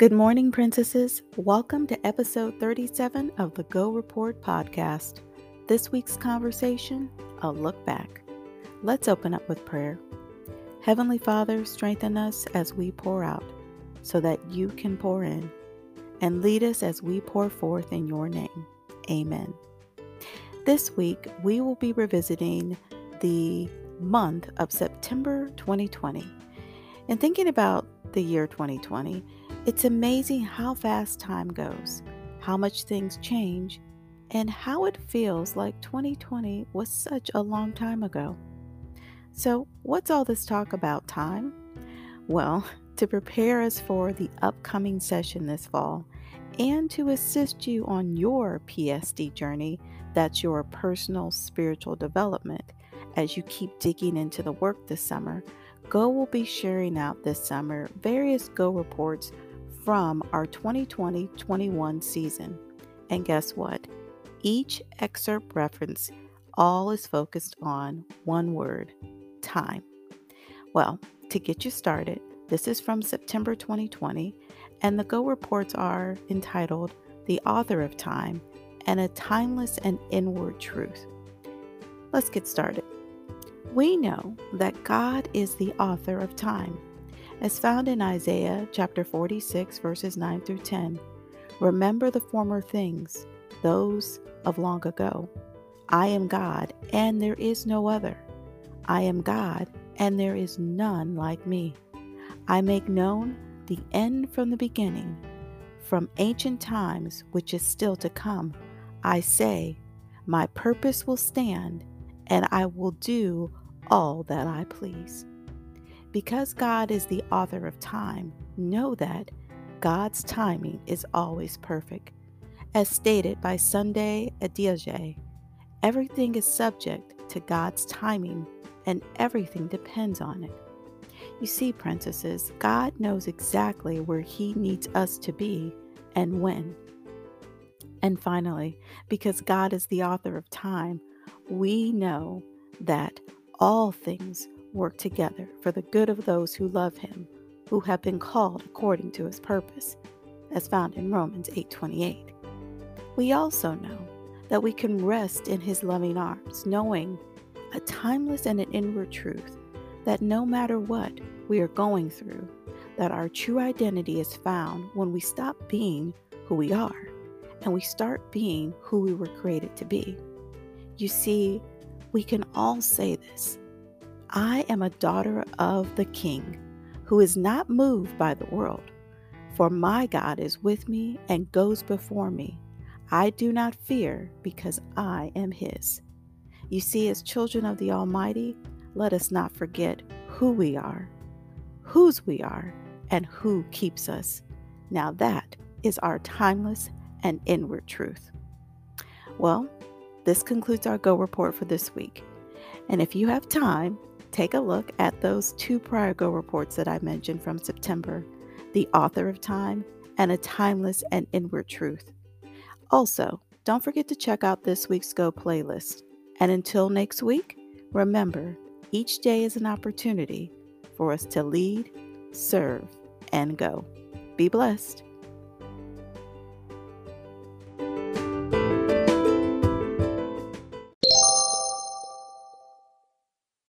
Good morning, princesses. Welcome to episode 37 of the Go Report podcast. This week's conversation a look back. Let's open up with prayer. Heavenly Father, strengthen us as we pour out so that you can pour in, and lead us as we pour forth in your name. Amen. This week, we will be revisiting the month of September 2020. And thinking about the year 2020, it's amazing how fast time goes, how much things change, and how it feels like 2020 was such a long time ago. So, what's all this talk about time? Well, to prepare us for the upcoming session this fall and to assist you on your PSD journey, that's your personal spiritual development, as you keep digging into the work this summer, Go will be sharing out this summer various Go reports from our 2020 21 season. And guess what? Each excerpt reference all is focused on one word time. Well, to get you started, this is from September 2020, and the Go reports are entitled The Author of Time and a Timeless and Inward Truth. Let's get started. We know that God is the author of time as found in Isaiah chapter 46, verses 9 through 10. Remember the former things, those of long ago. I am God, and there is no other. I am God, and there is none like me. I make known the end from the beginning, from ancient times, which is still to come. I say, My purpose will stand, and I will do all that I please. Because God is the author of time, know that God's timing is always perfect. As stated by Sunday Adelaja, everything is subject to God's timing and everything depends on it. You see, princesses, God knows exactly where He needs us to be and when. And finally, because God is the author of time, we know that all things work together for the good of those who love him, who have been called according to his purpose, as found in Romans 8:28. We also know that we can rest in his loving arms, knowing a timeless and an inward truth that no matter what we are going through, that our true identity is found when we stop being who we are and we start being who we were created to be. You see, we can all say this I am a daughter of the King, who is not moved by the world. For my God is with me and goes before me. I do not fear because I am His. You see, as children of the Almighty, let us not forget who we are, whose we are, and who keeps us. Now that is our timeless and inward truth. Well, this concludes our Go Report for this week. And if you have time, take a look at those two prior Go reports that I mentioned from September The Author of Time and A Timeless and Inward Truth. Also, don't forget to check out this week's Go playlist. And until next week, remember each day is an opportunity for us to lead, serve, and go. Be blessed.